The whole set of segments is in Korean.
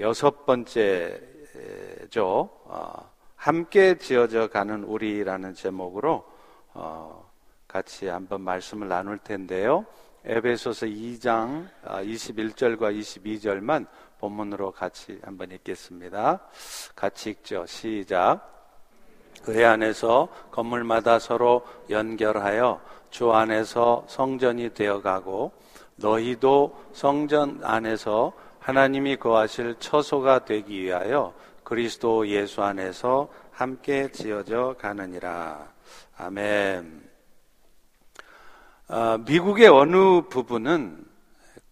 여섯 번째죠. 어, 함께 지어져 가는 우리라는 제목으로 어, 같이 한번 말씀을 나눌 텐데요. 에베소서 2장 21절과 아, 22절만 본문으로 같이 한번 읽겠습니다. 같이 읽죠. 시작. 그의 안에서 건물마다 서로 연결하여 주 안에서 성전이 되어가고 너희도 성전 안에서 하나님이 거하실 처소가 되기 위하여 그리스도 예수 안에서 함께 지어져 가느니라. 아멘. 어, 미국의 어느 부분은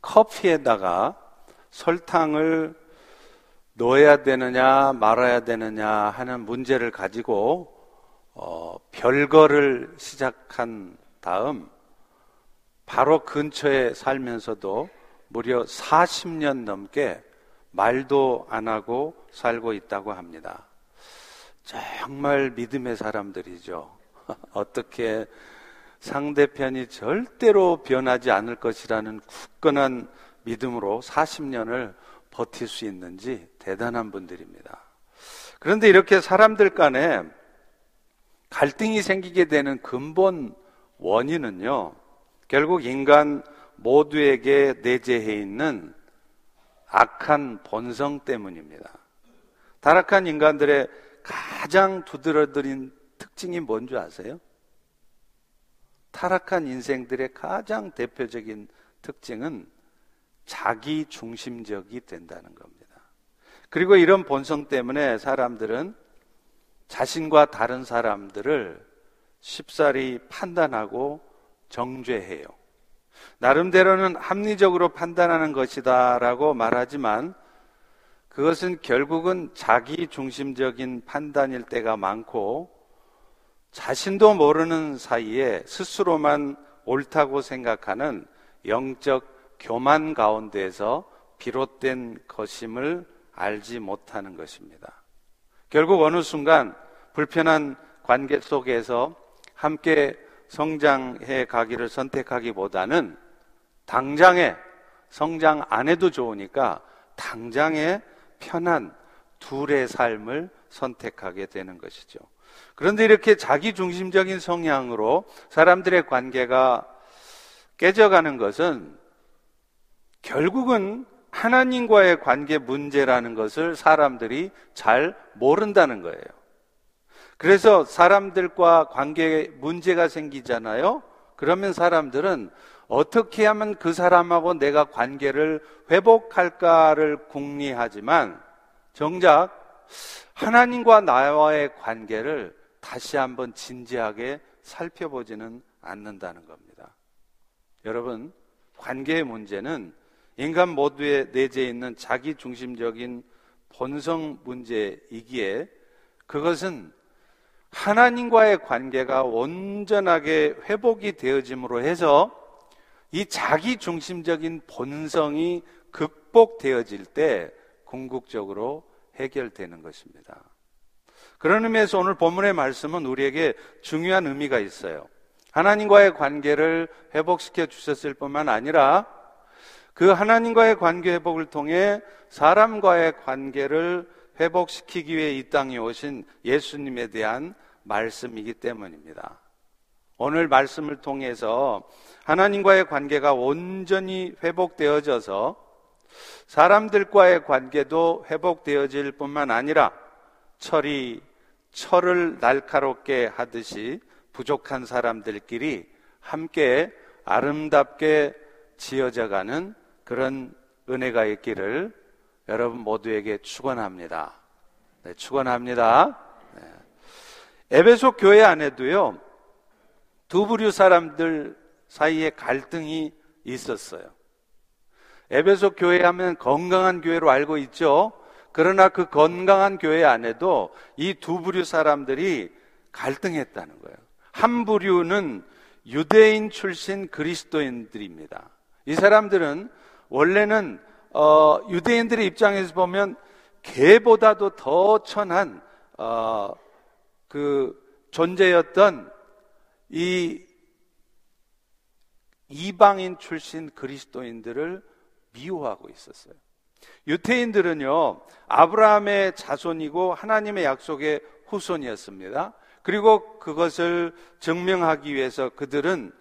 커피에다가 설탕을 넣어야 되느냐 말아야 되느냐 하는 문제를 가지고 어, 별거를 시작한 다음 바로 근처에 살면서도 무려 40년 넘게 말도 안 하고 살고 있다고 합니다. 정말 믿음의 사람들이죠. 어떻게 상대편이 절대로 변하지 않을 것이라는 굳건한 믿음으로 40년을 버틸 수 있는지 대단한 분들입니다. 그런데 이렇게 사람들 간에 갈등이 생기게 되는 근본 원인은요, 결국 인간 모두에게 내재해 있는 악한 본성 때문입니다. 타락한 인간들의 가장 두드러뜨린 특징이 뭔지 아세요? 타락한 인생들의 가장 대표적인 특징은 자기 중심적이 된다는 겁니다. 그리고 이런 본성 때문에 사람들은 자신과 다른 사람들을 쉽사리 판단하고 정죄해요. 나름대로는 합리적으로 판단하는 것이다라고 말하지만 그것은 결국은 자기 중심적인 판단일 때가 많고 자신도 모르는 사이에 스스로만 옳다고 생각하는 영적 교만 가운데에서 비롯된 것임을 알지 못하는 것입니다. 결국 어느 순간 불편한 관계 속에서 함께 성장해 가기를 선택하기보다는 당장에 성장 안 해도 좋으니까 당장에 편한 둘의 삶을 선택하게 되는 것이죠. 그런데 이렇게 자기 중심적인 성향으로 사람들의 관계가 깨져가는 것은 결국은 하나님과의 관계 문제라는 것을 사람들이 잘 모른다는 거예요. 그래서 사람들과 관계에 문제가 생기잖아요. 그러면 사람들은 어떻게 하면 그 사람하고 내가 관계를 회복할까를 궁리하지만 정작 하나님과 나와의 관계를 다시 한번 진지하게 살펴보지는 않는다는 겁니다. 여러분, 관계의 문제는 인간 모두의 내재해 있는 자기 중심적인 본성 문제이기에 그것은 하나님과의 관계가 온전하게 회복이 되어짐으로 해서 이 자기 중심적인 본성이 극복되어질 때 궁극적으로 해결되는 것입니다. 그런 의미에서 오늘 본문의 말씀은 우리에게 중요한 의미가 있어요. 하나님과의 관계를 회복시켜 주셨을 뿐만 아니라 그 하나님과의 관계 회복을 통해 사람과의 관계를 회복시키기 위해 이 땅에 오신 예수님에 대한 말씀이기 때문입니다. 오늘 말씀을 통해서 하나님과의 관계가 온전히 회복되어져서 사람들과의 관계도 회복되어질 뿐만 아니라 철이 철을 날카롭게 하듯이 부족한 사람들끼리 함께 아름답게 지어져 가는 그런 은혜가 있기를 여러분 모두에게 축원합니다. 네, 축원합니다. 네. 에베소 교회 안에도요 두 부류 사람들 사이에 갈등이 있었어요. 에베소 교회 하면 건강한 교회로 알고 있죠. 그러나 그 건강한 교회 안에도 이 두 부류 사람들이 갈등했다는 거예요. 한 부류는 유대인 출신 그리스도인들입니다. 이 사람들은 원래는 어, 유대인들의 입장에서 보면 개보다도 더 천한 어, 그 존재였던 이 이방인 출신 그리스도인들을 미워하고 있었어요. 유태인들은요, 아브라함의 자손이고 하나님의 약속의 후손이었습니다. 그리고 그것을 증명하기 위해서 그들은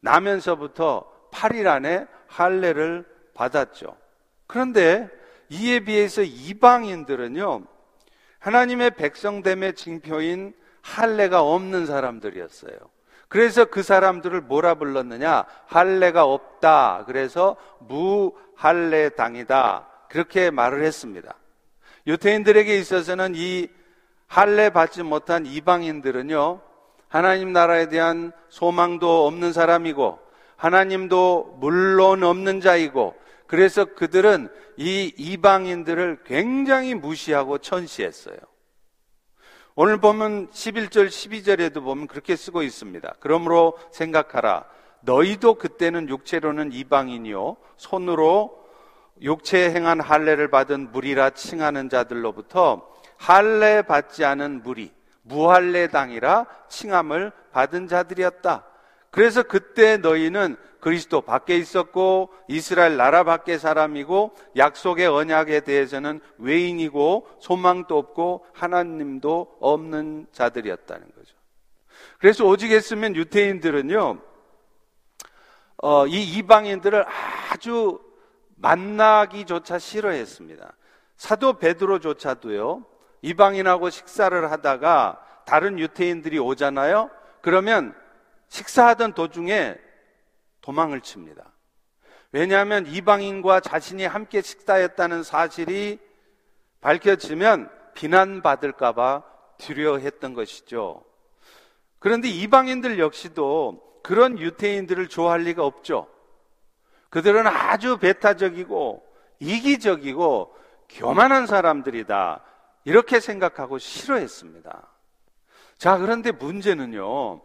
나면서부터 8일 안에 할례를 받았죠. 그런데 이에 비해서 이방인들은요, 하나님의 백성됨의 징표인 할례가 없는 사람들이었어요. 그래서 그 사람들을 뭐라 불렀느냐? 할례가 없다. 그래서 무할례 당이다. 그렇게 말을 했습니다. 유태인들에게 있어서는 이 할례 받지 못한 이방인들은요, 하나님 나라에 대한 소망도 없는 사람이고, 하나님도 물론 없는 자이고, 그래서 그들은 이 이방인들을 굉장히 무시하고 천시했어요. 오늘 보면 11절, 12절에도 보면 그렇게 쓰고 있습니다. 그러므로 생각하라. 너희도 그때는 육체로는 이방인이요. 손으로 육체에 행한 할례를 받은 무리라 칭하는 자들로부터 할례 받지 않은 무리, 무할례당이라 칭함을 받은 자들이었다. 그래서 그때 너희는 그리스도 밖에 있었고 이스라엘 나라 밖의 사람이고 약속의 언약에 대해서는 외인이고 소망도 없고 하나님도 없는 자들이었다는 거죠. 그래서 오직 했으면 유태인들은요, 어, 이 이방인들을 아주 만나기조차 싫어했습니다. 사도 베드로조차도요, 이방인하고 식사를 하다가 다른 유태인들이 오잖아요? 그러면 식사하던 도중에 도망을 칩니다. 왜냐하면 이방인과 자신이 함께 식사했다는 사실이 밝혀지면 비난받을까봐 두려워했던 것이죠. 그런데 이방인들 역시도 그런 유태인들을 좋아할 리가 없죠. 그들은 아주 배타적이고 이기적이고 교만한 사람들이다. 이렇게 생각하고 싫어했습니다. 자, 그런데 문제는요.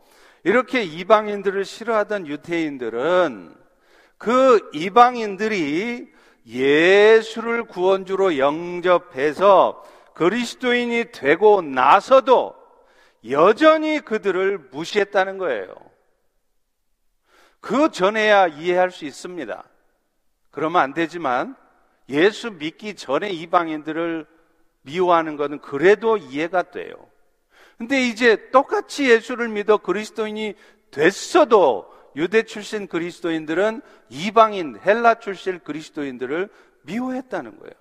이렇게 이방인들을 싫어하던 유태인들은 그 이방인들이 예수를 구원주로 영접해서 그리스도인이 되고 나서도 여전히 그들을 무시했다는 거예요. 그 전에야 이해할 수 있습니다. 그러면 안 되지만 예수 믿기 전에 이방인들을 미워하는 것은 그래도 이해가 돼요. 근데 이제 똑같이 예수를 믿어 그리스도인이 됐어도 유대 출신 그리스도인들은 이방인 헬라 출신 그리스도인들을 미워했다는 거예요.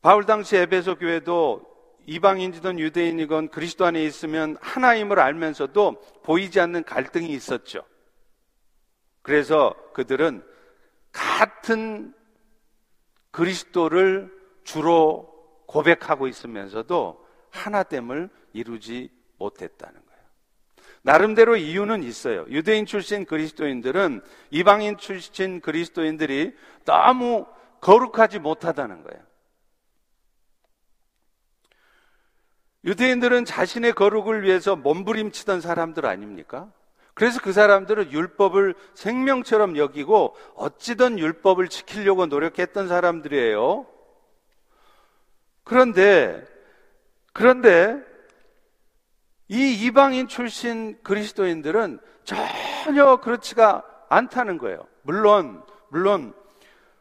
바울 당시 에베소 교회도 이방인이든 유대인이건 그리스도 안에 있으면 하나임을 알면서도 보이지 않는 갈등이 있었죠. 그래서 그들은 같은 그리스도를 주로 고백하고 있으면서도 하나됨을 이루지 못했다는 거예요. 나름대로 이유는 있어요. 유대인 출신 그리스도인들은 이방인 출신 그리스도인들이 너무 거룩하지 못하다는 거예요. 유대인들은 자신의 거룩을 위해서 몸부림치던 사람들 아닙니까? 그래서 그 사람들은 율법을 생명처럼 여기고 어찌든 율법을 지키려고 노력했던 사람들이에요. 그런데 그런데 이 이방인 출신 그리스도인들은 전혀 그렇지가 않다는 거예요. 물론, 물론,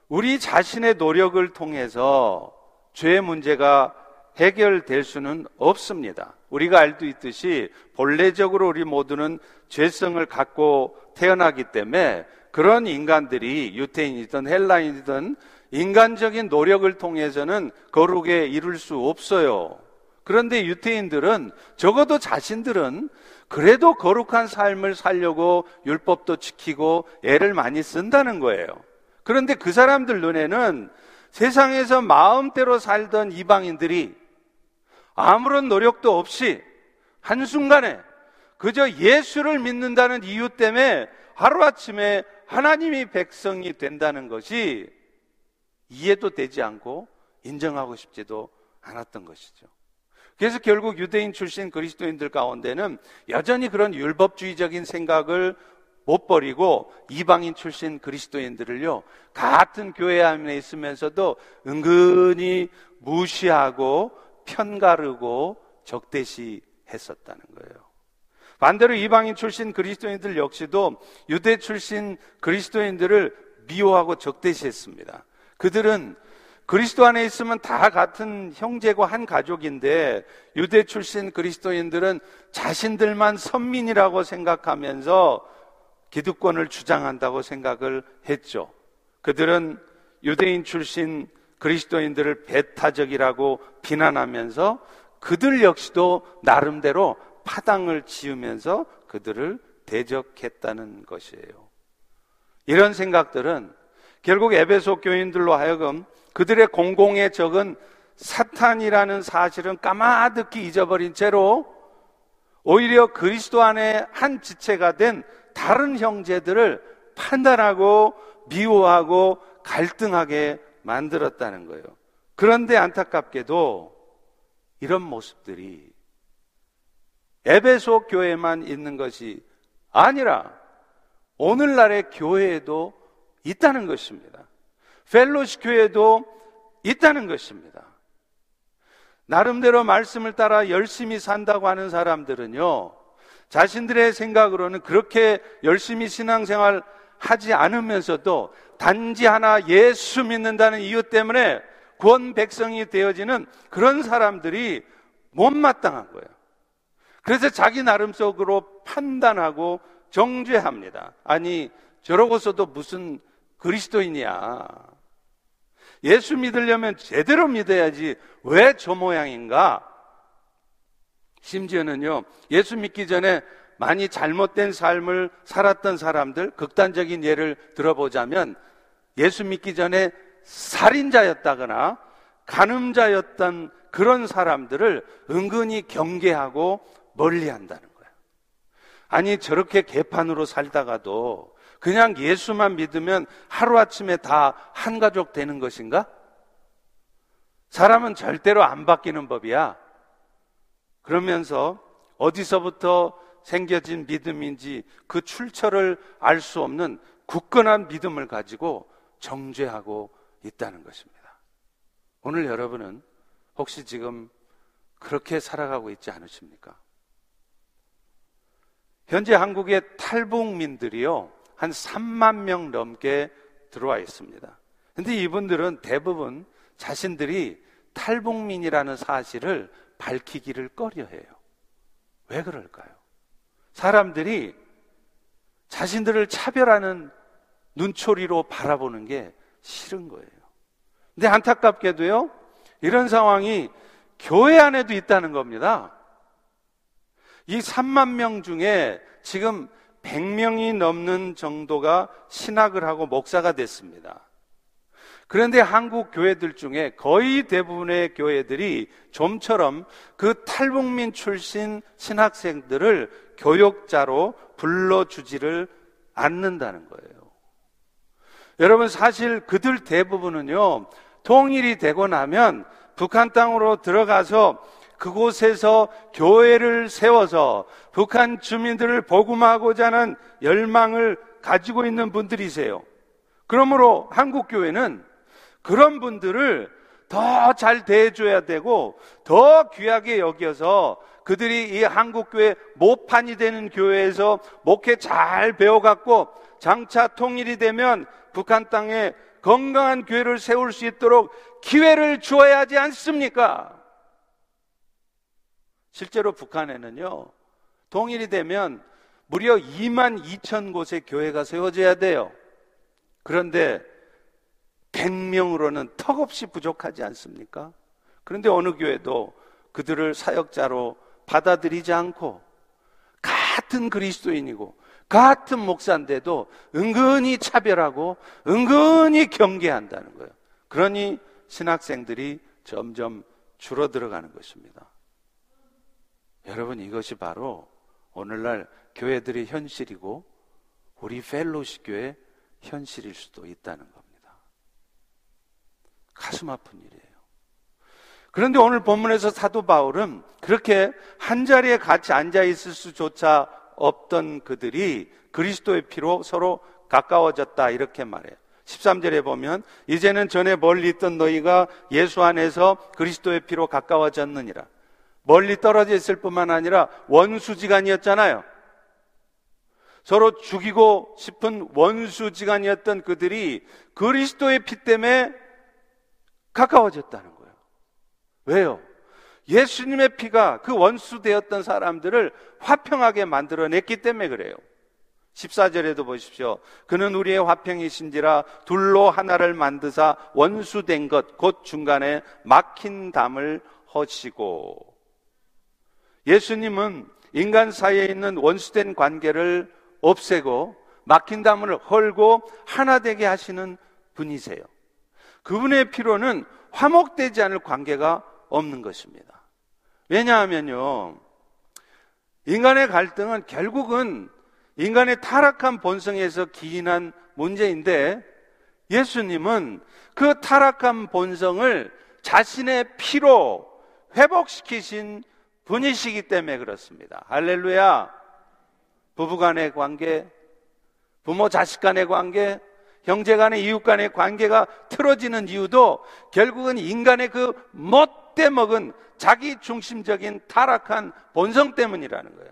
우리 자신의 노력을 통해서 죄의 문제가 해결될 수는 없습니다. 우리가 알고 있듯이 본래적으로 우리 모두는 죄성을 갖고 태어나기 때문에 그런 인간들이 유태인이든 헬라인이든 인간적인 노력을 통해서는 거룩에 이룰 수 없어요. 그런데 유태인들은 적어도 자신들은 그래도 거룩한 삶을 살려고 율법도 지키고 애를 많이 쓴다는 거예요. 그런데 그 사람들 눈에는 세상에서 마음대로 살던 이방인들이 아무런 노력도 없이 한순간에 그저 예수를 믿는다는 이유 때문에 하루아침에 하나님이 백성이 된다는 것이 이해도 되지 않고 인정하고 싶지도 않았던 것이죠. 그래서 결국 유대인 출신 그리스도인들 가운데는 여전히 그런 율법주의적인 생각을 못 버리고 이방인 출신 그리스도인들을요, 같은 교회 안에 있으면서도 은근히 무시하고 편가르고 적대시 했었다는 거예요. 반대로 이방인 출신 그리스도인들 역시도 유대 출신 그리스도인들을 미워하고 적대시했습니다. 그들은 그리스도 안에 있으면 다 같은 형제고 한 가족인데 유대 출신 그리스도인들은 자신들만 선민이라고 생각하면서 기득권을 주장한다고 생각을 했죠. 그들은 유대인 출신 그리스도인들을 배타적이라고 비난하면서 그들 역시도 나름대로 파당을 지으면서 그들을 대적했다는 것이에요. 이런 생각들은 결국 에베소 교인들로 하여금 그들의 공공의 적은 사탄이라는 사실은 까마득히 잊어버린 채로 오히려 그리스도 안에 한 지체가 된 다른 형제들을 판단하고 미워하고 갈등하게 만들었다는 거예요. 그런데 안타깝게도 이런 모습들이 에베소 교회만 있는 것이 아니라 오늘날의 교회에도 있다는 것입니다. 펠로시 교회도 있다는 것입니다. 나름대로 말씀을 따라 열심히 산다고 하는 사람들은요, 자신들의 생각으로는 그렇게 열심히 신앙생활 하지 않으면서도 단지 하나 예수 믿는다는 이유 때문에 구원 백성이 되어지는 그런 사람들이 못마땅한 거예요. 그래서 자기 나름 속으로 판단하고 정죄합니다. 아니, 저러고서도 무슨 그리스도인이야. 예수 믿으려면 제대로 믿어야지 왜 저 모양인가? 심지어는요, 예수 믿기 전에 많이 잘못된 삶을 살았던 사람들, 극단적인 예를 들어보자면, 예수 믿기 전에 살인자였다거나, 간음자였던 그런 사람들을 은근히 경계하고 멀리 한다는 거예요. 아니, 저렇게 개판으로 살다가도 그냥 예수만 믿으면 하루아침에 다 한 가족 되는 것인가? 사람은 절대로 안 바뀌는 법이야. 그러면서 어디서부터 생겨진 믿음인지 그 출처를 알 수 없는 굳건한 믿음을 가지고 정죄하고 있다는 것입니다. 오늘 여러분은 혹시 지금 그렇게 살아가고 있지 않으십니까? 현재 한국의 탈북민들이요, 한 3만 명 넘게 들어와 있습니다. 근데 이분들은 대부분 자신들이 탈북민이라는 사실을 밝히기를 꺼려 해요. 왜 그럴까요? 사람들이 자신들을 차별하는 눈초리로 바라보는 게 싫은 거예요. 근데 안타깝게도요, 이런 상황이 교회 안에도 있다는 겁니다. 이 3만 명 중에 지금 100명이 넘는 정도가 신학을 하고 목사가 됐습니다. 그런데 한국 교회들 중에 거의 대부분의 교회들이 좀처럼 그 탈북민 출신 신학생들을 교역자로 불러주지를 않는다는 거예요. 여러분, 사실 그들 대부분은요, 통일이 되고 나면 북한 땅으로 들어가서 그곳에서 교회를 세워서 북한 주민들을 복음하고자 하는 열망을 가지고 있는 분들이세요. 그러므로 한국 교회는 그런 분들을 더 잘 대해줘야 되고 더 귀하게 여겨서 그들이 이 한국교회 모판이 되는 교회에서 목회 잘 배워갖고 장차 통일이 되면 북한 땅에 건강한 교회를 세울 수 있도록 기회를 주어야 하지 않습니까? 실제로 북한에는요, 동일이 되면 무려 2만 2천 곳의 교회가 세워져야 돼요. 그런데 100명으로는 턱없이 부족하지 않습니까? 그런데 어느 교회도 그들을 사역자로 받아들이지 않고 같은 그리스도인이고 같은 목사인데도 은근히 차별하고 은근히 경계한다는 거예요. 그러니 신학생들이 점점 줄어들어가는 것입니다. 여러분 이것이 바로 오늘날 교회들의 현실이고 우리 펠로시 교회 현실일 수도 있다는 겁니다. 가슴 아픈 일이에요. 그런데 오늘 본문에서 사도 바울은 그렇게 한 자리에 같이 앉아 있을 수조차 없던 그들이 그리스도의 피로 서로 가까워졌다 이렇게 말해요. 13절에 보면 이제는 전에 멀리 있던 너희가 예수 안에서 그리스도의 피로 가까워졌느니라. 멀리 떨어져 있을 뿐만 아니라 원수지간이었잖아요. 서로 죽이고 싶은 원수지간이었던 그들이 그리스도의 피 때문에 가까워졌다는 거예요. 왜요? 예수님의 피가 그 원수 되었던 사람들을 화평하게 만들어냈기 때문에 그래요. 14절에도 보십시오. 그는 우리의 화평이신지라 둘로 하나를 만드사 원수된 것, 곧 중간에 막힌 담을 허시고. 예수님은 인간 사이에 있는 원수된 관계를 없애고 막힌 담을 헐고 하나 되게 하시는 분이세요. 그분의 피로는 화목되지 않을 관계가 없는 것입니다. 왜냐하면요. 인간의 갈등은 결국은 인간의 타락한 본성에서 기인한 문제인데 예수님은 그 타락한 본성을 자신의 피로 회복시키신 분이시기 때문에 그렇습니다. 할렐루야. 부부 간의 관계, 부모 자식 간의 관계, 형제 간의 이웃 간의 관계가 틀어지는 이유도 결국은 인간의 그 못돼 먹은 자기 중심적인 타락한 본성 때문이라는 거예요.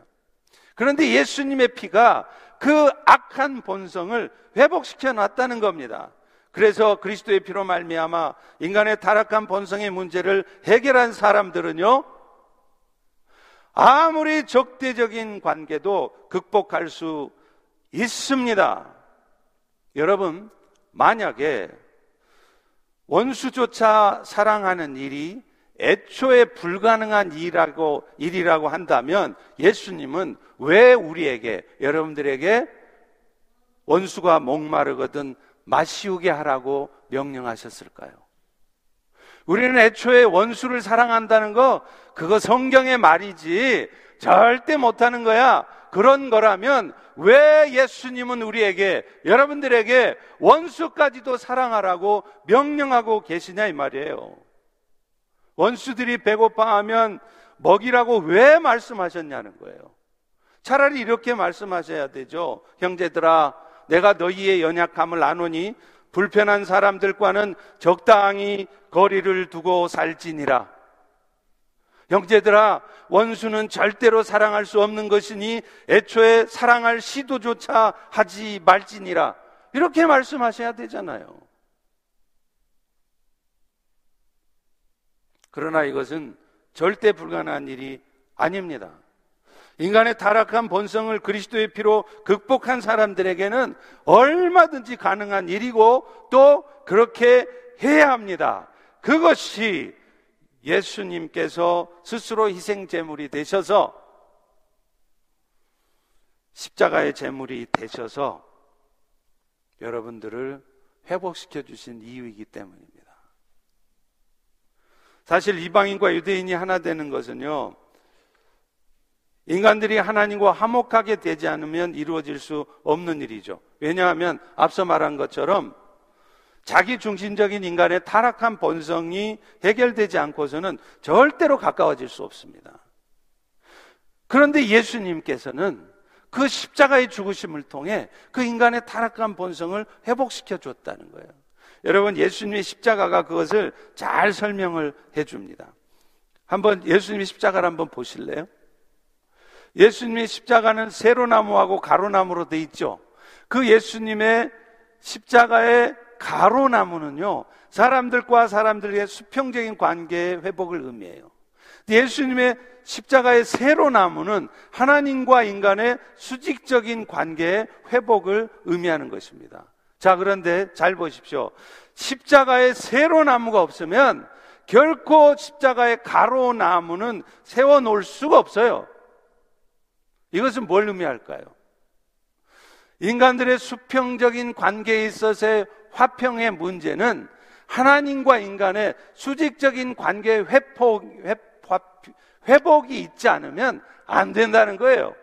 그런데 예수님의 피가 그 악한 본성을 회복시켜 놨다는 겁니다. 그래서 그리스도의 피로 말미암아 인간의 타락한 본성의 문제를 해결한 사람들은요. 아무리 적대적인 관계도 극복할 수 있습니다. 여러분, 만약에 원수조차 사랑하는 일이 애초에 불가능한 일이라고, 일이라고 한다면 예수님은 왜 우리에게, 여러분들에게 원수가 목마르거든 마시우게 하라고 명령하셨을까요? 우리는 애초에 원수를 사랑한다는 거, 그거 성경의 말이지 절대 못하는 거야. 그런 거라면 왜 예수님은 우리에게, 여러분들에게 원수까지도 사랑하라고 명령하고 계시냐 이 말이에요. 원수들이 배고파하면 먹이라고 왜 말씀하셨냐는 거예요. 차라리 이렇게 말씀하셔야 되죠. 형제들아, 내가 너희의 연약함을 아노니 불편한 사람들과는 적당히 거리를 두고 살지니라. 형제들아, 원수는 절대로 사랑할 수 없는 것이니 애초에 사랑할 시도조차 하지 말지니라. 이렇게 말씀하셔야 되잖아요. 그러나 이것은 절대 불가능한 일이 아닙니다. 인간의 타락한 본성을 그리스도의 피로 극복한 사람들에게는 얼마든지 가능한 일이고 또 그렇게 해야 합니다. 그것이 예수님께서 스스로 희생 제물이 되셔서 십자가의 제물이 되셔서 여러분들을 회복시켜 주신 이유이기 때문입니다. 사실 이방인과 유대인이 하나 되는 것은요, 인간들이 하나님과 화목하게 되지 않으면 이루어질 수 없는 일이죠. 왜냐하면 앞서 말한 것처럼 자기 중심적인 인간의 타락한 본성이 해결되지 않고서는 절대로 가까워질 수 없습니다. 그런데 예수님께서는 그 십자가의 죽으심을 통해 그 인간의 타락한 본성을 회복시켜 줬다는 거예요. 여러분 예수님의 십자가가 그것을 잘 설명을 해 줍니다. 한번 예수님의 십자가를 한번 보실래요? 예수님의 십자가는 세로나무하고 가로나무로 돼 있죠. 그 예수님의 십자가의 가로나무는요, 사람들과 사람들의 수평적인 관계의 회복을 의미해요. 예수님의 십자가의 세로나무는 하나님과 인간의 수직적인 관계의 회복을 의미하는 것입니다. 자, 그런데 잘 보십시오. 십자가에 세로나무가 없으면 결코 십자가의 가로나무는 세워놓을 수가 없어요. 이것은 뭘 의미할까요? 인간들의 수평적인 관계에 있어서의 화평의 문제는 하나님과 인간의 수직적인 관계의 회복, 회복이 있지 않으면 안 된다는 거예요.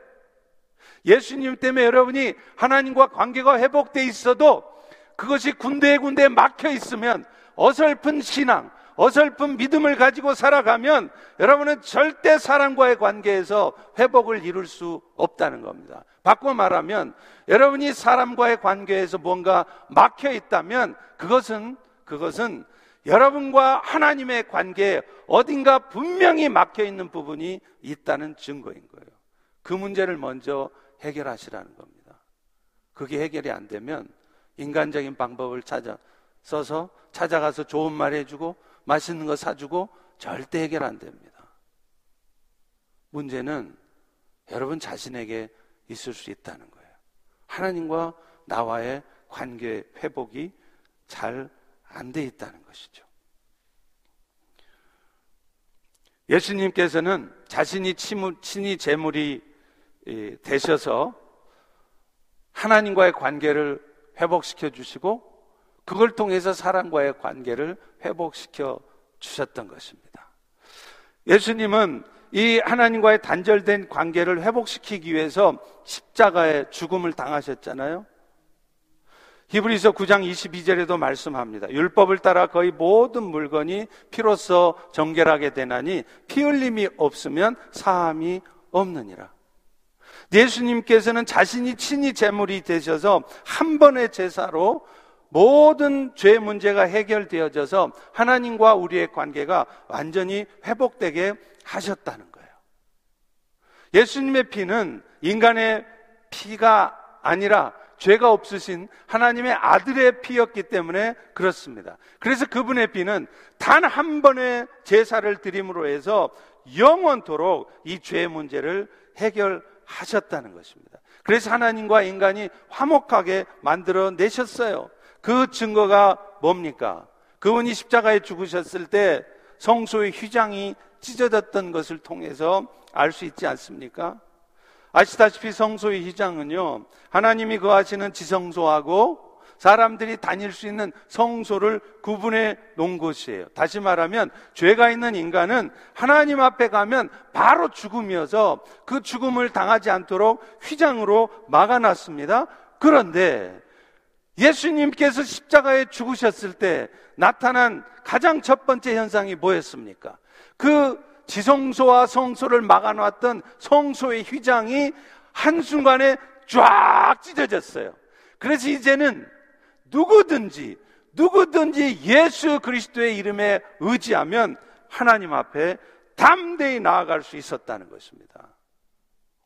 예수님 때문에 여러분이 하나님과 관계가 회복돼 있어도 그것이 군데군데 막혀 있으면 어설픈 신앙, 어설픈 믿음을 가지고 살아가면 여러분은 절대 사람과의 관계에서 회복을 이룰 수 없다는 겁니다. 바꿔 말하면 여러분이 사람과의 관계에서 뭔가 막혀 있다면 그것은 그것은 여러분과 하나님의 관계에 어딘가 분명히 막혀 있는 부분이 있다는 증거인 거예요. 그 문제를 먼저 해결하시라는 겁니다. 그게 해결이 안 되면 인간적인 방법을 찾아 써서 찾아가서 좋은 말 해주고 맛있는 거 사주고 절대 해결 안 됩니다. 문제는 여러분 자신에게 있을 수 있다는 거예요. 하나님과 나와의 관계 회복이 잘 안 돼 있다는 것이죠. 예수님께서는 자신이 친히 재물이 되셔서 하나님과의 관계를 회복시켜 주시고 그걸 통해서 사람과의 관계를 회복시켜 주셨던 것입니다. 예수님은 이 하나님과의 단절된 관계를 회복시키기 위해서 십자가의 죽음을 당하셨잖아요. 히브리서 9장 22절에도 말씀합니다. 율법을 따라 거의 모든 물건이 피로써 정결하게 되나니 피 흘림이 없으면 사함이 없느니라. 예수님께서는 자신이 친히 제물이 되셔서 한 번의 제사로 모든 죄 문제가 해결되어져서 하나님과 우리의 관계가 완전히 회복되게 하셨다는 거예요. 예수님의 피는 인간의 피가 아니라 죄가 없으신 하나님의 아들의 피였기 때문에 그렇습니다. 그래서 그분의 피는 단 한 번의 제사를 드림으로 해서 영원토록 이 죄 문제를 해결하셨다는 것입니다. 그래서 하나님과 인간이 화목하게 만들어 내셨어요. 그 증거가 뭡니까? 그분이 십자가에 죽으셨을 때 성소의 휘장이 찢어졌던 것을 통해서 알 수 있지 않습니까? 아시다시피 성소의 휘장은요, 하나님이 거하시는 지성소하고 사람들이 다닐 수 있는 성소를 구분해 놓은 곳이에요. 다시 말하면 죄가 있는 인간은 하나님 앞에 가면 바로 죽음이어서 그 죽음을 당하지 않도록 휘장으로 막아놨습니다. 그런데 예수님께서 십자가에 죽으셨을 때 나타난 가장 첫 번째 현상이 뭐였습니까? 그 지성소와 성소를 막아놨던 성소의 휘장이 한순간에 쫙 찢어졌어요. 그래서 이제는 누구든지, 누구든지 예수 그리스도의 이름에 의지하면 하나님 앞에 담대히 나아갈 수 있었다는 것입니다.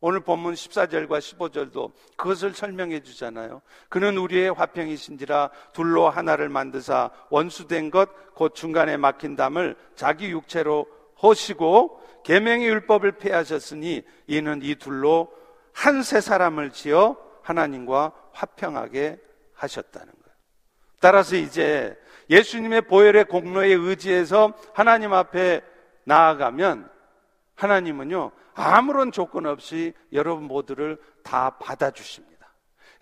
오늘 본문 14절과 15절도 그것을 설명해 주잖아요. 그는 우리의 화평이신지라 둘로 하나를 만드사 원수된 것 곧 중간에 막힌 담을 자기 육체로 허시고 계명의 율법을 폐하셨으니 이는 이 둘로 한 세 사람을 지어 하나님과 화평하게 하셨다는 거예요. 따라서 이제 예수님의 보혈의 공로에 의지해서 하나님 앞에 나아가면 하나님은요 아무런 조건 없이 여러분 모두를 다 받아주십니다.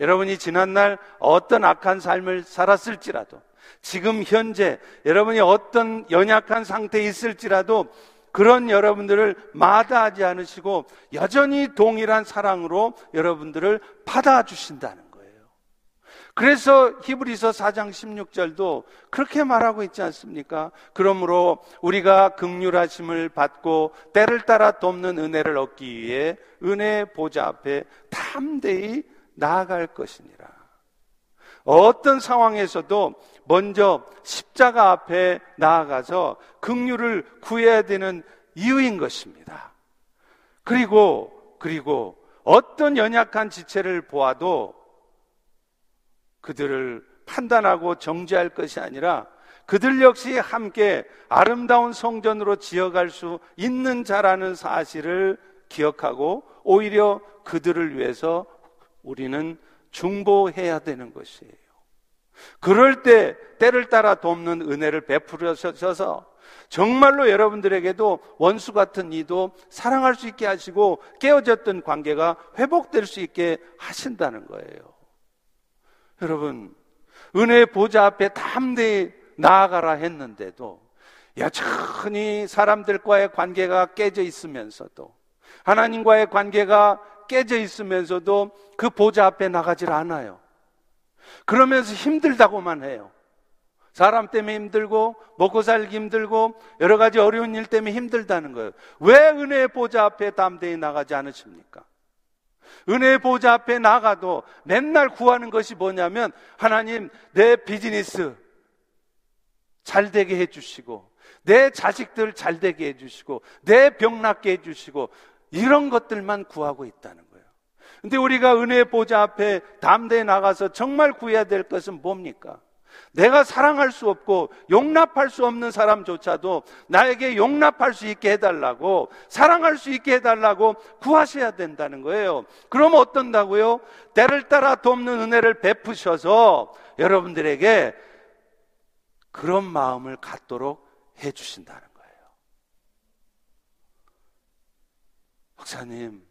여러분이 지난날 어떤 악한 삶을 살았을지라도 지금 현재 여러분이 어떤 연약한 상태에 있을지라도 그런 여러분들을 마다하지 않으시고 여전히 동일한 사랑으로 여러분들을 받아주신다는. 그래서 히브리서 4장 16절도 그렇게 말하고 있지 않습니까? 그러므로 우리가 극률하심을 받고 때를 따라 돕는 은혜를 얻기 위해 은혜 보좌 앞에 담대히 나아갈 것이니라. 어떤 상황에서도 먼저 십자가 앞에 나아가서 긍휼을 구해야 되는 이유인 것입니다. 그리고 그리고 어떤 연약한 지체를 보아도 그들을 판단하고 정죄할 것이 아니라 그들 역시 함께 아름다운 성전으로 지어갈 수 있는 자라는 사실을 기억하고 오히려 그들을 위해서 우리는 중보해야 되는 것이에요. 그럴 때 때를 따라 돕는 은혜를 베풀으셔서 정말로 여러분들에게도 원수 같은 이도 사랑할 수 있게 하시고 깨어졌던 관계가 회복될 수 있게 하신다는 거예요. 여러분, 은혜 보좌 앞에 담대히 나아가라 했는데도 여전히 사람들과의 관계가 깨져 있으면서도 하나님과의 관계가 깨져 있으면서도 그 보좌 앞에 나가질 않아요. 그러면서 힘들다고만 해요. 사람 때문에 힘들고 먹고 살기 힘들고 여러 가지 어려운 일 때문에 힘들다는 거예요. 왜 은혜의 보좌 앞에 담대히 나가지 않으십니까? 은혜의 보좌 앞에 나가도 맨날 구하는 것이 뭐냐면 하나님 내 비즈니스 잘 되게 해 주시고 내 자식들 잘 되게 해 주시고 내 병 낫게 해 주시고 이런 것들만 구하고 있다는 거예요. 근데 우리가 은혜의 보좌 앞에 담대히 나가서 정말 구해야 될 것은 뭡니까? 내가 사랑할 수 없고 용납할 수 없는 사람조차도 나에게 용납할 수 있게 해달라고 사랑할 수 있게 해달라고 구하셔야 된다는 거예요. 그럼 어떤다고요? 때를 따라 돕는 은혜를 베푸셔서 여러분들에게 그런 마음을 갖도록 해주신다는 거예요. 목사님,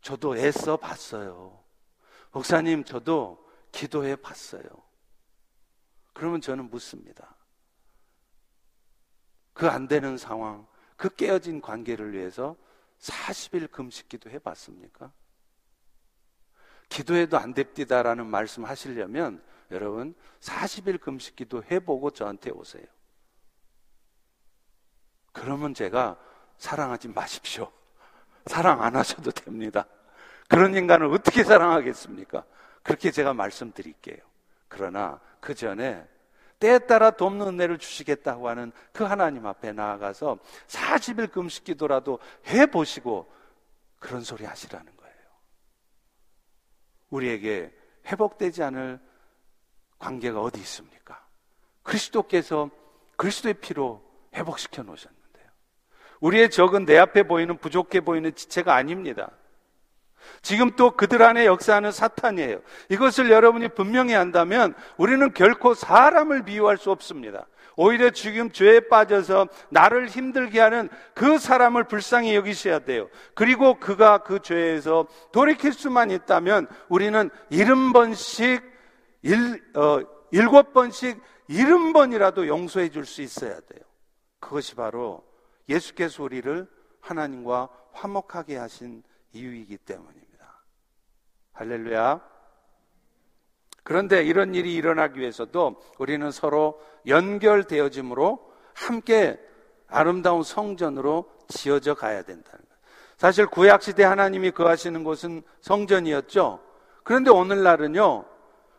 저도 애써 봤어요. 목사님, 저도 기도해 봤어요. 그러면 저는 묻습니다. 그 안 되는 상황, 그 깨어진 관계를 위해서 40일 금식 기도 해 봤습니까? 기도해도 안 됩디다라는 말씀 하시려면 여러분 40일 금식 기도 해보고 저한테 오세요. 그러면 제가 사랑하지 마십시오. 사랑 안 하셔도 됩니다. 그런 인간을 어떻게 사랑하겠습니까? 그렇게 제가 말씀드릴게요. 그러나 그 전에 때에 따라 돕는 은혜를 주시겠다고 하는 그 하나님 앞에 나아가서 40일 금식 기도라도 해 보시고 그런 소리 하시라는 거예요. 우리에게 회복되지 않을 관계가 어디 있습니까? 그리스도께서 그리스도의 피로 회복시켜 놓으셨는데요. 우리의 적은 내 앞에 보이는 부족해 보이는 지체가 아닙니다. 지금 또 그들 안에 역사하는 사탄이에요. 이것을 여러분이 분명히 한다면 우리는 결코 사람을 비유할 수 없습니다. 오히려 지금 죄에 빠져서 나를 힘들게 하는 그 사람을 불쌍히 여기셔야 돼요. 그리고 그가 그 죄에서 돌이킬 수만 있다면 우리는 일흔 번씩, 일, 어, 일곱 번씩 일흔 번이라도 용서해 줄 수 있어야 돼요. 그것이 바로 예수께서 우리를 하나님과 화목하게 하신 이유이기 때문입니다. 할렐루야. 그런데 이런 일이 일어나기 위해서도 우리는 서로 연결되어짐으로 함께 아름다운 성전으로 지어져 가야 된다는 거예요. 사실 구약시대 하나님이 거하시는 곳은 성전이었죠. 그런데 오늘날은요,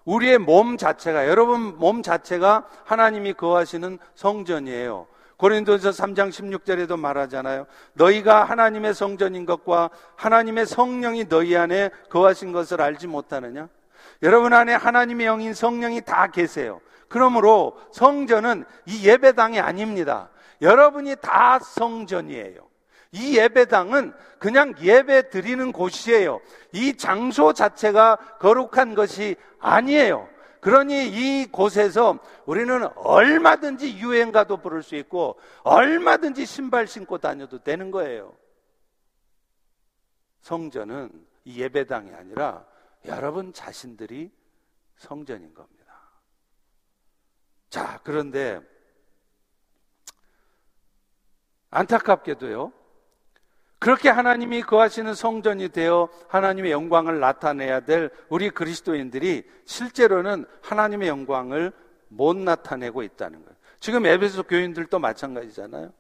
우리의 몸 자체가, 여러분 몸 자체가 하나님이 거하시는 성전이에요. 고린도서 3장 16절에도 말하잖아요. 너희가 하나님의 성전인 것과 하나님의 성령이 너희 안에 거하신 것을 알지 못하느냐? 여러분 안에 하나님의 영인 성령이 다 계세요. 그러므로 성전은 이 예배당이 아닙니다. 여러분이 다 성전이에요. 이 예배당은 그냥 예배 드리는 곳이에요. 이 장소 자체가 거룩한 것이 아니에요. 그러니 이 곳에서 우리는 얼마든지 유행가도 부를 수 있고 얼마든지 신발 신고 다녀도 되는 거예요. 성전은 이 예배당이 아니라 여러분 자신들이 성전인 겁니다. 자, 그런데 안타깝게도요. 그렇게 하나님이 거하시는 성전이 되어 하나님의 영광을 나타내야 될 우리 그리스도인들이 실제로는 하나님의 영광을 못 나타내고 있다는 거예요. 지금 에베소 교인들도 마찬가지잖아요.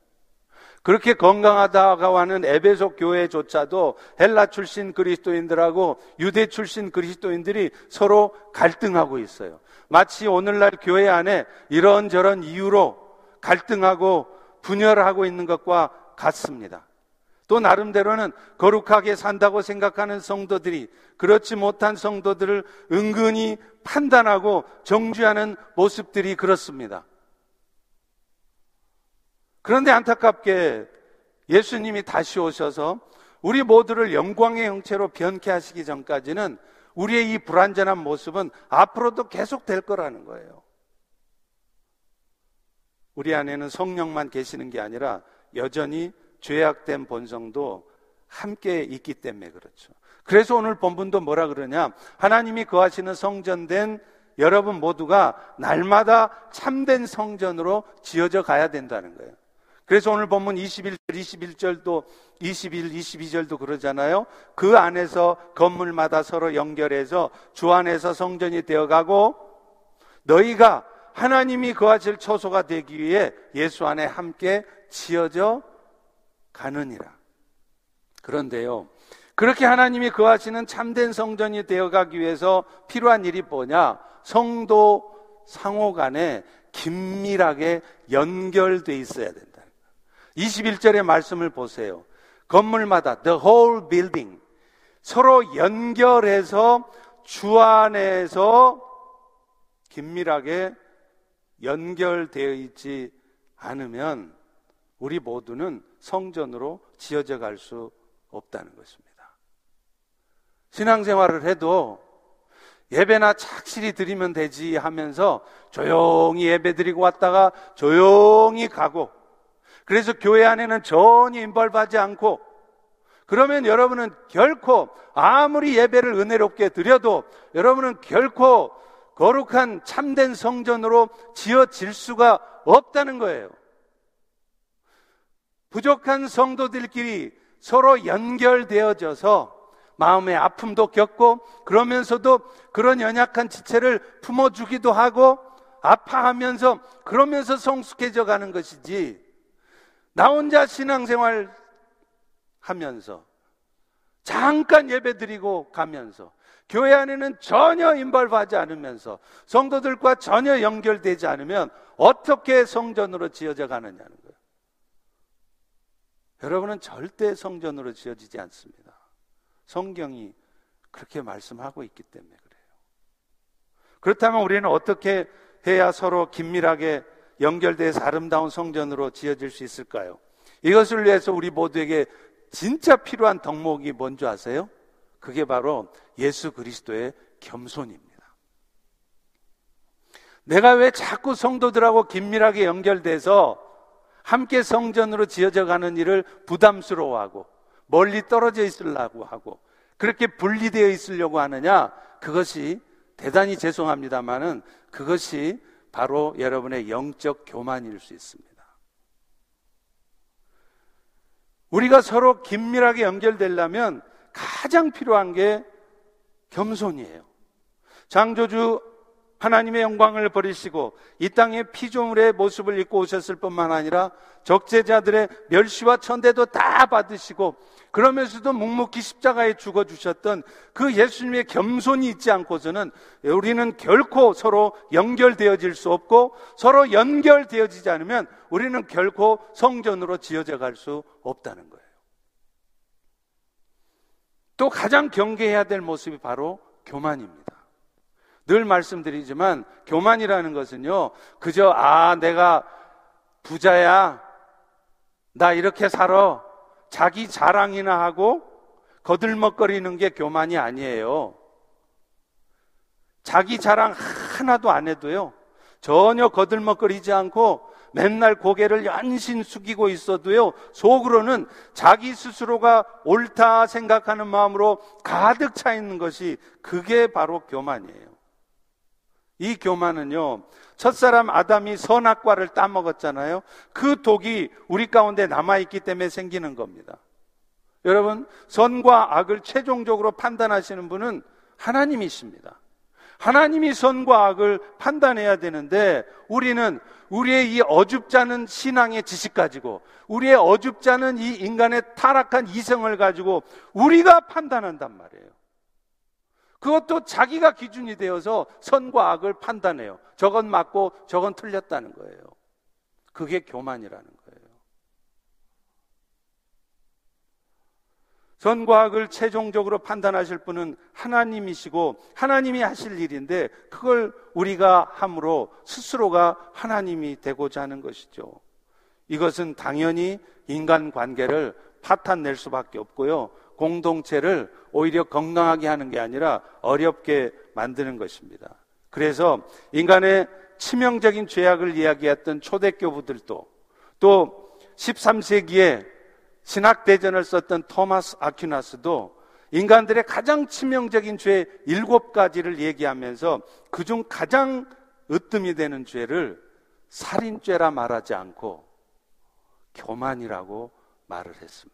그렇게 건강하다고 하는 에베소 교회조차도 헬라 출신 그리스도인들하고 유대 출신 그리스도인들이 서로 갈등하고 있어요. 마치 오늘날 교회 안에 이런저런 이유로 갈등하고 분열하고 있는 것과 같습니다. 또 나름대로는 거룩하게 산다고 생각하는 성도들이 그렇지 못한 성도들을 은근히 판단하고 정죄하는 모습들이 그렇습니다. 그런데 안타깝게 예수님이 다시 오셔서 우리 모두를 영광의 형체로 변케 하시기 전까지는 우리의 이 불완전한 모습은 앞으로도 계속 될 거라는 거예요. 우리 안에는 성령만 계시는 게 아니라 여전히 죄악된 본성도 함께 있기 때문에 그렇죠. 그래서 오늘 본문도 뭐라 그러냐? 하나님이 거하시는 성전된 여러분 모두가 날마다 참된 성전으로 지어져 가야 된다는 거예요. 그래서 오늘 본문 21절, 21절도 21, 22절도 그러잖아요. 그 안에서 건물마다 서로 연결해서 주 안에서 성전이 되어가고 너희가 하나님이 거하실 처소가 되기 위해 예수 안에 함께 지어져 가느니라. 그런데요, 그렇게 하나님이 거하시는 참된 성전이 되어가기 위해서 필요한 일이 뭐냐? 성도 상호 간에 긴밀하게 연결돼 있어야 된다. 21절의 말씀을 보세요. 건물마다 the whole building 서로 연결해서 주 안에서 긴밀하게 연결되어 있지 않으면 우리 모두는 성전으로 지어져 갈 수 없다는 것입니다. 신앙생활을 해도 예배나 착실히 드리면 되지 하면서 조용히 예배 드리고 왔다가 조용히 가고 그래서 교회 안에는 전혀 인벌하지 않고 그러면 여러분은 결코 아무리 예배를 은혜롭게 드려도 여러분은 결코 거룩한 참된 성전으로 지어질 수가 없다는 거예요. 부족한 성도들끼리 서로 연결되어져서 마음의 아픔도 겪고 그러면서도 그런 연약한 지체를 품어주기도 하고 아파하면서 그러면서 성숙해져 가는 것이지 나 혼자 신앙생활 하면서 잠깐 예배 드리고 가면서 교회 안에는 전혀 인벌하지 않으면서 성도들과 전혀 연결되지 않으면 어떻게 성전으로 지어져 가느냐는. 여러분은 절대 성전으로 지어지지 않습니다. 성경이 그렇게 말씀하고 있기 때문에 그래요. 그렇다면 우리는 어떻게 해야 서로 긴밀하게 연결돼서 아름다운 성전으로 지어질 수 있을까요? 이것을 위해서 우리 모두에게 진짜 필요한 덕목이 뭔지 아세요? 그게 바로 예수 그리스도의 겸손입니다. 내가 왜 자꾸 성도들하고 긴밀하게 연결돼서 함께 성전으로 지어져 가는 일을 부담스러워하고 멀리 떨어져 있으려고 하고 그렇게 분리되어 있으려고 하느냐? 그것이 대단히 죄송합니다만은 그것이 바로 여러분의 영적 교만일 수 있습니다. 우리가 서로 긴밀하게 연결되려면 가장 필요한 게 겸손이에요. 장조주 하나님의 영광을 버리시고 이 땅에 피조물의 모습을 입고 오셨을 뿐만 아니라 적재자들의 멸시와 천대도 다 받으시고 그러면서도 묵묵히 십자가에 죽어 주셨던 그 예수님의 겸손이 있지 않고서는 우리는 결코 서로 연결되어질 수 없고 서로 연결되어지지 않으면 우리는 결코 성전으로 지어져 갈 수 없다는 거예요. 또 가장 경계해야 될 모습이 바로 교만입니다. 늘 말씀드리지만 교만이라는 것은요, 그저, 아, 내가 부자야. 나 이렇게 살아. 자기 자랑이나 하고 거들먹거리는 게 교만이 아니에요. 자기 자랑 하나도 안 해도요, 전혀 거들먹거리지 않고 맨날 고개를 연신 숙이고 있어도요, 속으로는 자기 스스로가 옳다 생각하는 마음으로 가득 차 있는 것이 그게 바로 교만이에요. 이 교만은요, 첫사람 아담이 선악과를 따먹었잖아요. 그 독이 우리 가운데 남아있기 때문에 생기는 겁니다. 여러분, 선과 악을 최종적으로 판단하시는 분은 하나님이십니다. 하나님이 선과 악을 판단해야 되는데 우리는 우리의 이 어줍잖은 신앙의 지식 가지고 우리의 어줍잖은 이 인간의 타락한 이성을 가지고 우리가 판단한단 말이에요. 그것도 자기가 기준이 되어서 선과 악을 판단해요. 저건 맞고 저건 틀렸다는 거예요. 그게 교만이라는 거예요. 선과 악을 최종적으로 판단하실 분은 하나님이시고 하나님이 하실 일인데 그걸 우리가 함으로 스스로가 하나님이 되고자 하는 것이죠. 이것은 당연히 인간 관계를 파탄 낼 수밖에 없고요. 공동체를 오히려 건강하게 하는 게 아니라 어렵게 만드는 것입니다. 그래서 인간의 치명적인 죄악을 이야기했던 초대교부들도 또 13세기에 신학대전을 썼던 토마스 아퀴나스도 인간들의 가장 치명적인 죄 일곱 가지를 얘기하면서 그중 가장 으뜸이 되는 죄를 살인죄라 말하지 않고 교만이라고 말을 했습니다.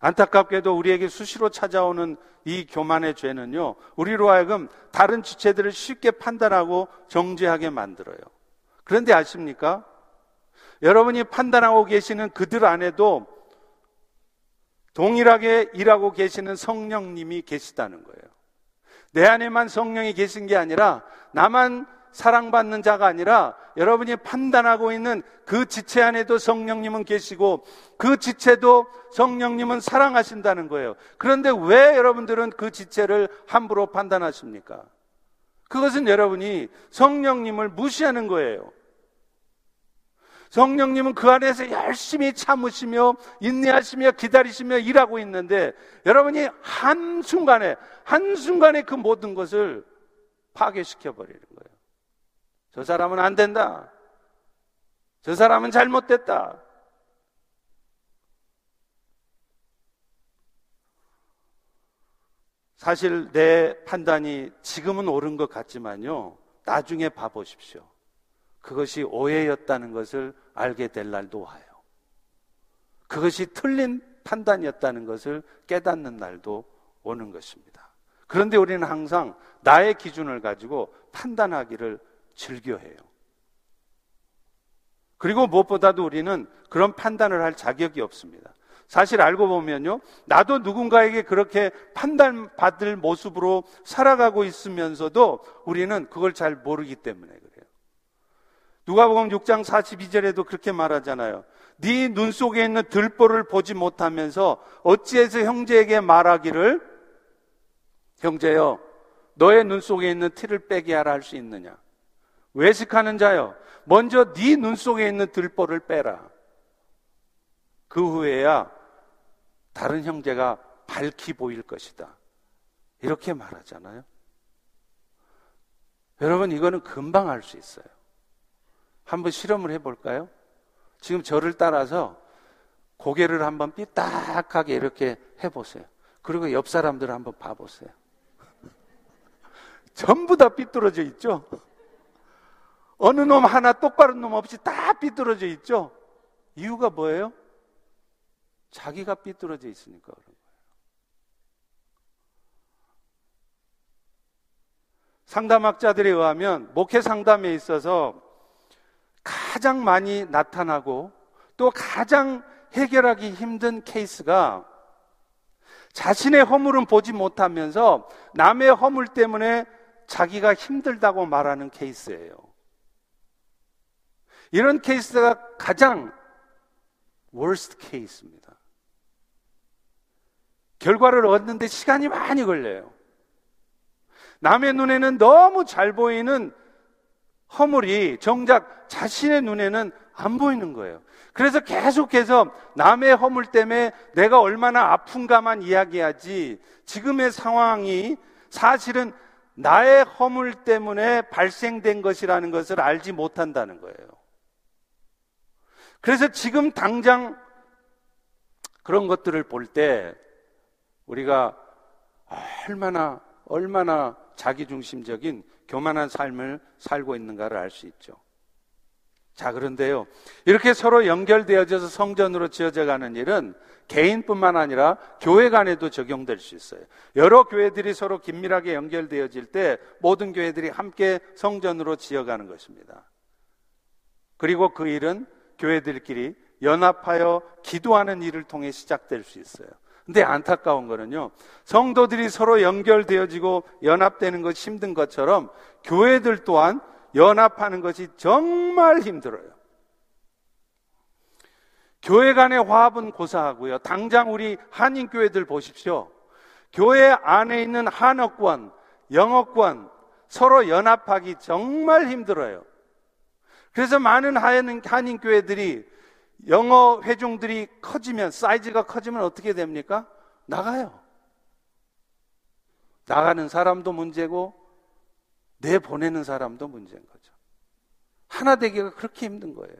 안타깝게도 우리에게 수시로 찾아오는 이 교만의 죄는요, 우리로 하여금 다른 지체들을 쉽게 판단하고 정죄하게 만들어요. 그런데 아십니까? 여러분이 판단하고 계시는 그들 안에도 동일하게 일하고 계시는 성령님이 계시다는 거예요. 내 안에만 성령이 계신 게 아니라 나만 사랑받는 자가 아니라 여러분이 판단하고 있는 그 지체 안에도 성령님은 계시고 그 지체도 성령님은 사랑하신다는 거예요. 그런데 왜 여러분들은 그 지체를 함부로 판단하십니까? 그것은 여러분이 성령님을 무시하는 거예요. 성령님은 그 안에서 열심히 참으시며 인내하시며 기다리시며 일하고 있는데 여러분이 한순간에 한순간에 그 모든 것을 파괴시켜 버리는 거예요. 저 사람은 안 된다. 저 사람은 잘못됐다. 사실 내 판단이 지금은 옳은 것 같지만요. 나중에 봐보십시오. 그것이 오해였다는 것을 알게 될 날도 와요. 그것이 틀린 판단이었다는 것을 깨닫는 날도 오는 것입니다. 그런데 우리는 항상 나의 기준을 가지고 판단하기를 즐겨해요. 그리고 무엇보다도 우리는 그런 판단을 할 자격이 없습니다. 사실 알고 보면요. 나도 누군가에게 그렇게 판단받을 모습으로 살아가고 있으면서도 우리는 그걸 잘 모르기 때문에 그래요. 누가복음 6장 42절에도 그렇게 말하잖아요. 네 눈 속에 있는 들보를 보지 못하면서 어찌해서 형제에게 말하기를 형제여 너의 눈 속에 있는 티를 빼게 하라 할 수 있느냐? 외식하는 자여 먼저 네 눈 속에 있는 들보를 빼라. 그 후에야 다른 형제가 밝히 보일 것이다. 이렇게 말하잖아요. 여러분, 이거는 금방 할수 있어요. 한번 실험을 해볼까요? 지금 저를 따라서 고개를 한번 삐딱하게 이렇게 해보세요. 그리고 옆 사람들을 한번 봐보세요. 전부 다 삐뚤어져 있죠? 어느 놈 하나 똑바른 놈 없이 다 삐뚤어져 있죠? 이유가 뭐예요? 자기가 삐뚤어져 있으니까 그런 거예요. 상담학자들에 의하면 목회 상담에 있어서 가장 많이 나타나고 또 가장 해결하기 힘든 케이스가 자신의 허물은 보지 못하면서 남의 허물 때문에 자기가 힘들다고 말하는 케이스예요. 이런 케이스가 가장 worst 케이스입니다. 결과를 얻는데 시간이 많이 걸려요. 남의 눈에는 너무 잘 보이는 허물이 정작 자신의 눈에는 안 보이는 거예요. 그래서 계속해서 남의 허물 때문에 내가 얼마나 아픈가만 이야기하지 지금의 상황이 사실은 나의 허물 때문에 발생된 것이라는 것을 알지 못한다는 거예요. 그래서 지금 당장 그런 것들을 볼 때 우리가 얼마나 얼마나 자기중심적인 교만한 삶을 살고 있는가를 알 수 있죠. 자, 그런데요. 이렇게 서로 연결되어져서 성전으로 지어져 가는 일은 개인뿐만 아니라 교회 간에도 적용될 수 있어요. 여러 교회들이 서로 긴밀하게 연결되어질 때 모든 교회들이 함께 성전으로 지어가는 것입니다. 그리고 그 일은 교회들끼리 연합하여 기도하는 일을 통해 시작될 수 있어요. 근데 안타까운 거는요, 성도들이 서로 연결되어지고 연합되는 것이 힘든 것처럼 교회들 또한 연합하는 것이 정말 힘들어요. 교회 간의 화합은 고사하고요. 당장 우리 한인교회들 보십시오. 교회 안에 있는 한어권, 영어권 서로 연합하기 정말 힘들어요. 그래서 많은 한인 교회들이 영어 회중들이 커지면, 사이즈가 커지면 어떻게 됩니까? 나가요. 나가는 사람도 문제고, 내 보내는 사람도 문제인 거죠. 하나 되기가 그렇게 힘든 거예요.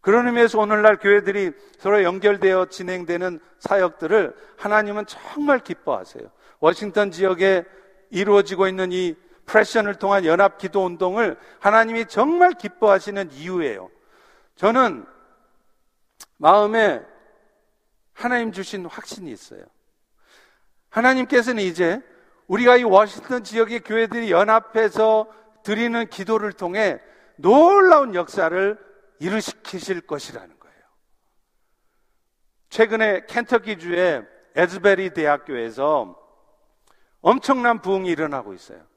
그런 의미에서 오늘날 교회들이 서로 연결되어 진행되는 사역들을 하나님은 정말 기뻐하세요. 워싱턴 지역에 이루어지고 있는 이 프레션을 통한 연합 기도 운동을 하나님이 정말 기뻐하시는 이유예요. 저는 마음에 하나님 주신 확신이 있어요. 하나님께서는 이제 우리가 이 워싱턴 지역의 교회들이 연합해서 드리는 기도를 통해 놀라운 역사를 일으키실 것이라는 거예요. 최근에 켄터키주의 에즈베리 대학교에서 엄청난 부흥이 일어나고 있어요.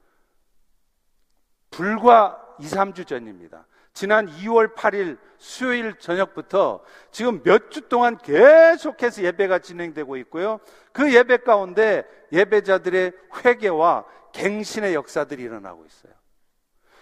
불과 2, 3주 전입니다. 지난 2월 8일 수요일 저녁부터 지금 몇 주 동안 계속해서 예배가 진행되고 있고요. 그 예배 가운데 예배자들의 회개와 갱신의 역사들이 일어나고 있어요.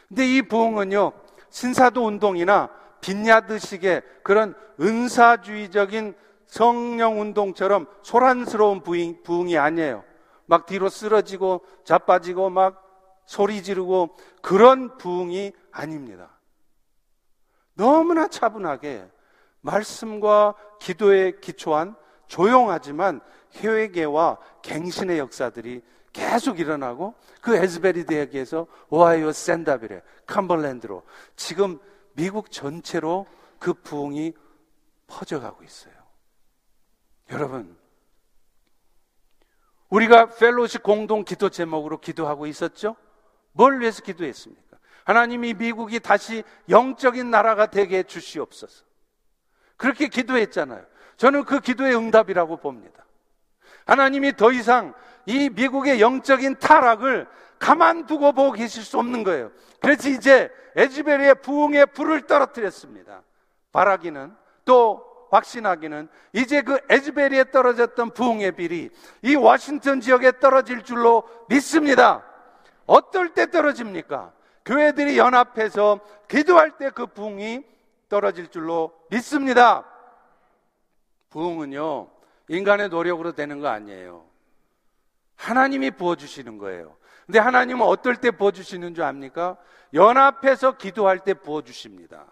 근데 이 부흥은요, 신사도 운동이나 빈야드식의 그런 은사주의적인 성령 운동처럼 소란스러운 부흥, 부흥이 아니에요. 막 뒤로 쓰러지고 자빠지고 막 소리 지르고 그런 부흥이 아닙니다. 너무나 차분하게 말씀과 기도에 기초한 조용하지만 회개와 갱신의 역사들이 계속 일어나고 그 에즈베리 대학에서 오하이오 샌다빌에 캄벌랜드로 지금 미국 전체로 그 부흥이 퍼져가고 있어요. 여러분, 우리가 펠로시 공동 기도 제목으로 기도하고 있었죠? 뭘 위해서 기도했습니까? 하나님이 미국이 다시 영적인 나라가 되게 해 주시옵소서. 그렇게 기도했잖아요. 저는 그 기도의 응답이라고 봅니다. 하나님이 더 이상 이 미국의 영적인 타락을 가만두고 보고 계실 수 없는 거예요. 그래서 이제 에즈베리의 부흥의 불을 떨어뜨렸습니다. 바라기는 또 확신하기는 이제 그 에즈베리에 떨어졌던 부흥의 빌이 이 워싱턴 지역에 떨어질 줄로 믿습니다. 어떨 때 떨어집니까? 교회들이 연합해서 기도할 때 그 부흥이 떨어질 줄로 믿습니다. 부흥은요, 인간의 노력으로 되는 거 아니에요. 하나님이 부어주시는 거예요. 근데 하나님은 어떨 때 부어주시는 줄 압니까? 연합해서 기도할 때 부어주십니다.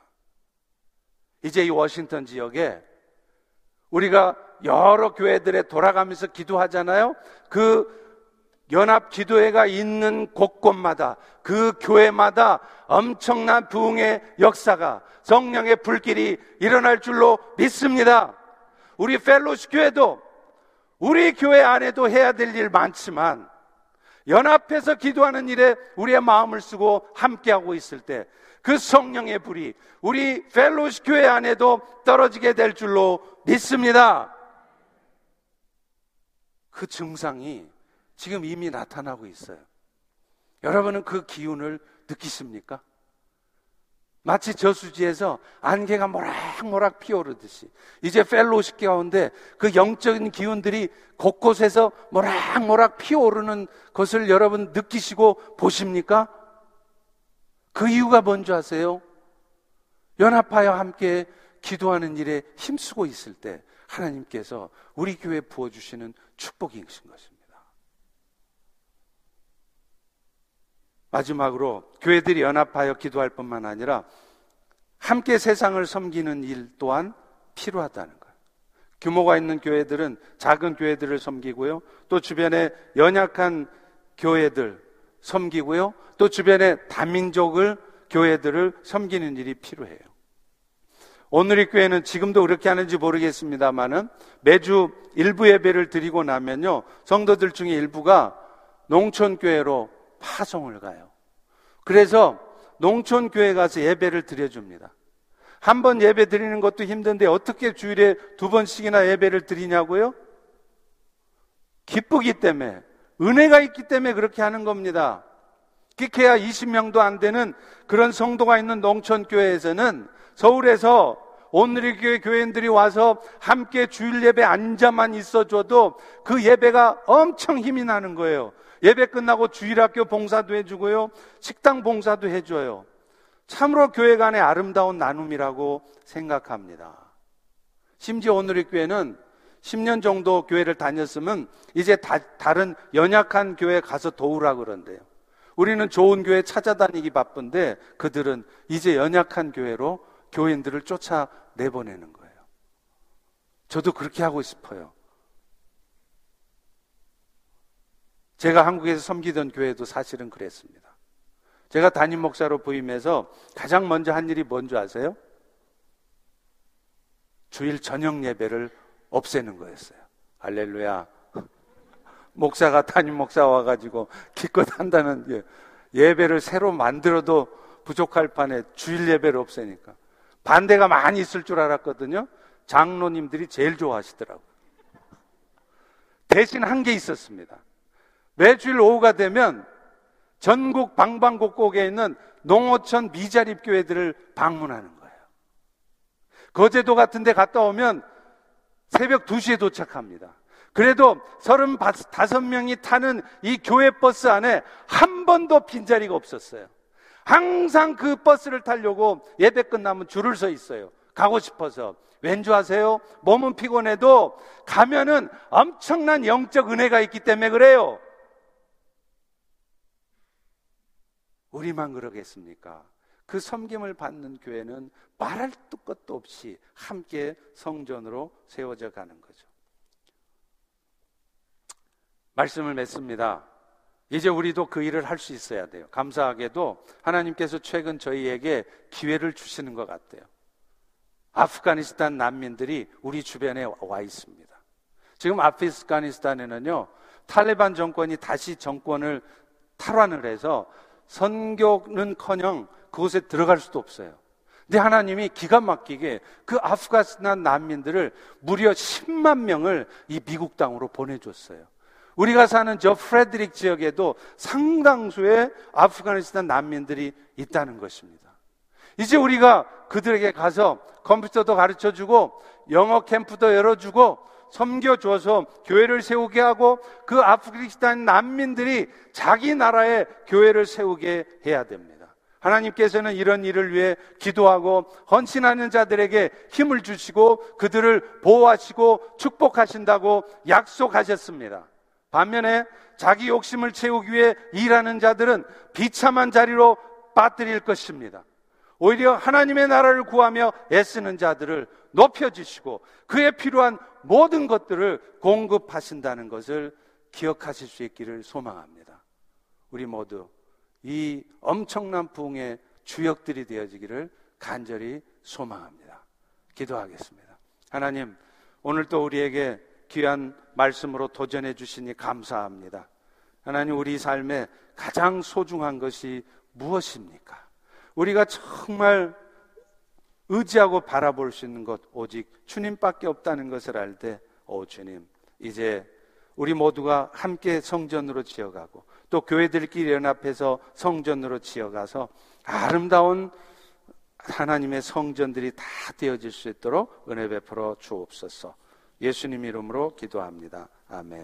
이제 이 워싱턴 지역에 우리가 여러 교회들에 돌아가면서 기도하잖아요. 그 연합 기도회가 있는 곳곳마다 그 교회마다 엄청난 부흥의 역사가 성령의 불길이 일어날 줄로 믿습니다. 우리 펠로시 교회도 우리 교회 안에도 해야 될 일 많지만 연합해서 기도하는 일에 우리의 마음을 쓰고 함께하고 있을 때 그 성령의 불이 우리 펠로시 교회 안에도 떨어지게 될 줄로 믿습니다. 그 증상이 지금 이미 나타나고 있어요. 여러분은 그 기운을 느끼십니까? 마치 저수지에서 안개가 모락모락 피어오르듯이 이제 펠로시 가운데 그 영적인 기운들이 곳곳에서 모락모락 피어오르는 것을 여러분 느끼시고 보십니까? 그 이유가 뭔지 아세요? 연합하여 함께 기도하는 일에 힘쓰고 있을 때 하나님께서 우리 교회에 부어주시는 축복이신 것입니다. 마지막으로 교회들이 연합하여 기도할 뿐만 아니라 함께 세상을 섬기는 일 또한 필요하다는 거예요. 규모가 있는 교회들은 작은 교회들을 섬기고요. 또 주변에 연약한 교회들 섬기고요. 또 주변에 다민족을 교회들을 섬기는 일이 필요해요. 오늘의 교회는 지금도 그렇게 하는지 모르겠습니다만은 매주 일부 예배를 드리고 나면요. 성도들 중에 일부가 농촌 교회로 파송을 가요. 그래서 농촌 교회 가서 예배를 드려줍니다. 한 번 예배 드리는 것도 힘든데 어떻게 주일에 두 번씩이나 예배를 드리냐고요? 기쁘기 때문에 은혜가 있기 때문에 그렇게 하는 겁니다. 끼케야 20명도 안 되는 그런 성도가 있는 농촌 교회에서는 서울에서 오늘의 교회 교인들이 와서 함께 주일 예배 앉아만 있어줘도 그 예배가 엄청 힘이 나는 거예요. 예배 끝나고 주일학교 봉사도 해주고요. 식당 봉사도 해줘요. 참으로 교회 간의 아름다운 나눔이라고 생각합니다. 심지어 오늘의 교회는 10년 정도 교회를 다녔으면 이제 다, 른 연약한 교회 가서 도우라 그런데요. 우리는 좋은 교회 찾아다니기 바쁜데 그들은 이제 연약한 교회로 교인들을 쫓아 내보내는 거예요. 저도 그렇게 하고 싶어요. 제가 한국에서 섬기던 교회도 사실은 그랬습니다. 제가 담임 목사로 부임해서 가장 먼저 한 일이 뭔지 아세요? 주일 저녁 예배를 없애는 거였어요. 할렐루야. 목사가 담임 목사 와가지고 기껏 한다는 예배를 새로 만들어도 부족할 판에 주일 예배를 없애니까 반대가 많이 있을 줄 알았거든요. 장로님들이 제일 좋아하시더라고요. 대신 한 게 있었습니다. 매주일 오후가 되면 전국 방방곡곡에 있는 농어촌 미자립 교회들을 방문하는 거예요. 거제도 같은 데 갔다 오면 새벽 2시에 도착합니다. 그래도 서른 다섯 명이 타는 이 교회 버스 안에 한 번도 빈자리가 없었어요. 항상 그 버스를 타려고 예배 끝나면 줄을 서 있어요. 가고 싶어서. 왠지 아세요? 몸은 피곤해도 가면은 엄청난 영적 은혜가 있기 때문에 그래요. 우리만 그러겠습니까? 그 섬김을 받는 교회는 말할 것도 없이 함께 성전으로 세워져 가는 거죠. 말씀을 맺습니다. 이제 우리도 그 일을 할 수 있어야 돼요. 감사하게도 하나님께서 최근 저희에게 기회를 주시는 것 같아요. 아프가니스탄 난민들이 우리 주변에 와 있습니다. 지금 아프가니스탄에는요, 탈레반 정권이 다시 정권을 탈환을 해서 선교는 커녕 그곳에 들어갈 수도 없어요. 근데 하나님이 기가 막히게 그 아프가니스탄 난민들을 무려 10만 명을 이 미국 땅으로 보내줬어요. 우리가 사는 저 프레드릭 지역에도 상당수의 아프가니스탄 난민들이 있다는 것입니다. 이제 우리가 그들에게 가서 컴퓨터도 가르쳐 주고 영어 캠프도 열어주고 섬겨줘서 교회를 세우게 하고 그 아프가니스탄 난민들이 자기 나라에 교회를 세우게 해야 됩니다. 하나님께서는 이런 일을 위해 기도하고 헌신하는 자들에게 힘을 주시고 그들을 보호하시고 축복하신다고 약속하셨습니다. 반면에 자기 욕심을 채우기 위해 일하는 자들은 비참한 자리로 빠뜨릴 것입니다. 오히려 하나님의 나라를 구하며 애쓰는 자들을 높여주시고 그에 필요한 모든 것들을 공급하신다는 것을 기억하실 수 있기를 소망합니다. 우리 모두 이 엄청난 부흥의 주역들이 되어지기를 간절히 소망합니다. 기도하겠습니다. 하나님, 오늘 또 우리에게 귀한 말씀으로 도전해 주시니 감사합니다. 하나님, 우리 삶에 가장 소중한 것이 무엇입니까? 우리가 정말 의지하고 바라볼 수 있는 것 오직 주님밖에 없다는 것을 알 때, 오 주님, 이제 우리 모두가 함께 성전으로 지어가고 또 교회들끼리 연합해서 성전으로 지어가서 아름다운 하나님의 성전들이 다 되어질 수 있도록 은혜 베풀어 주옵소서. 예수님 이름으로 기도합니다. 아멘.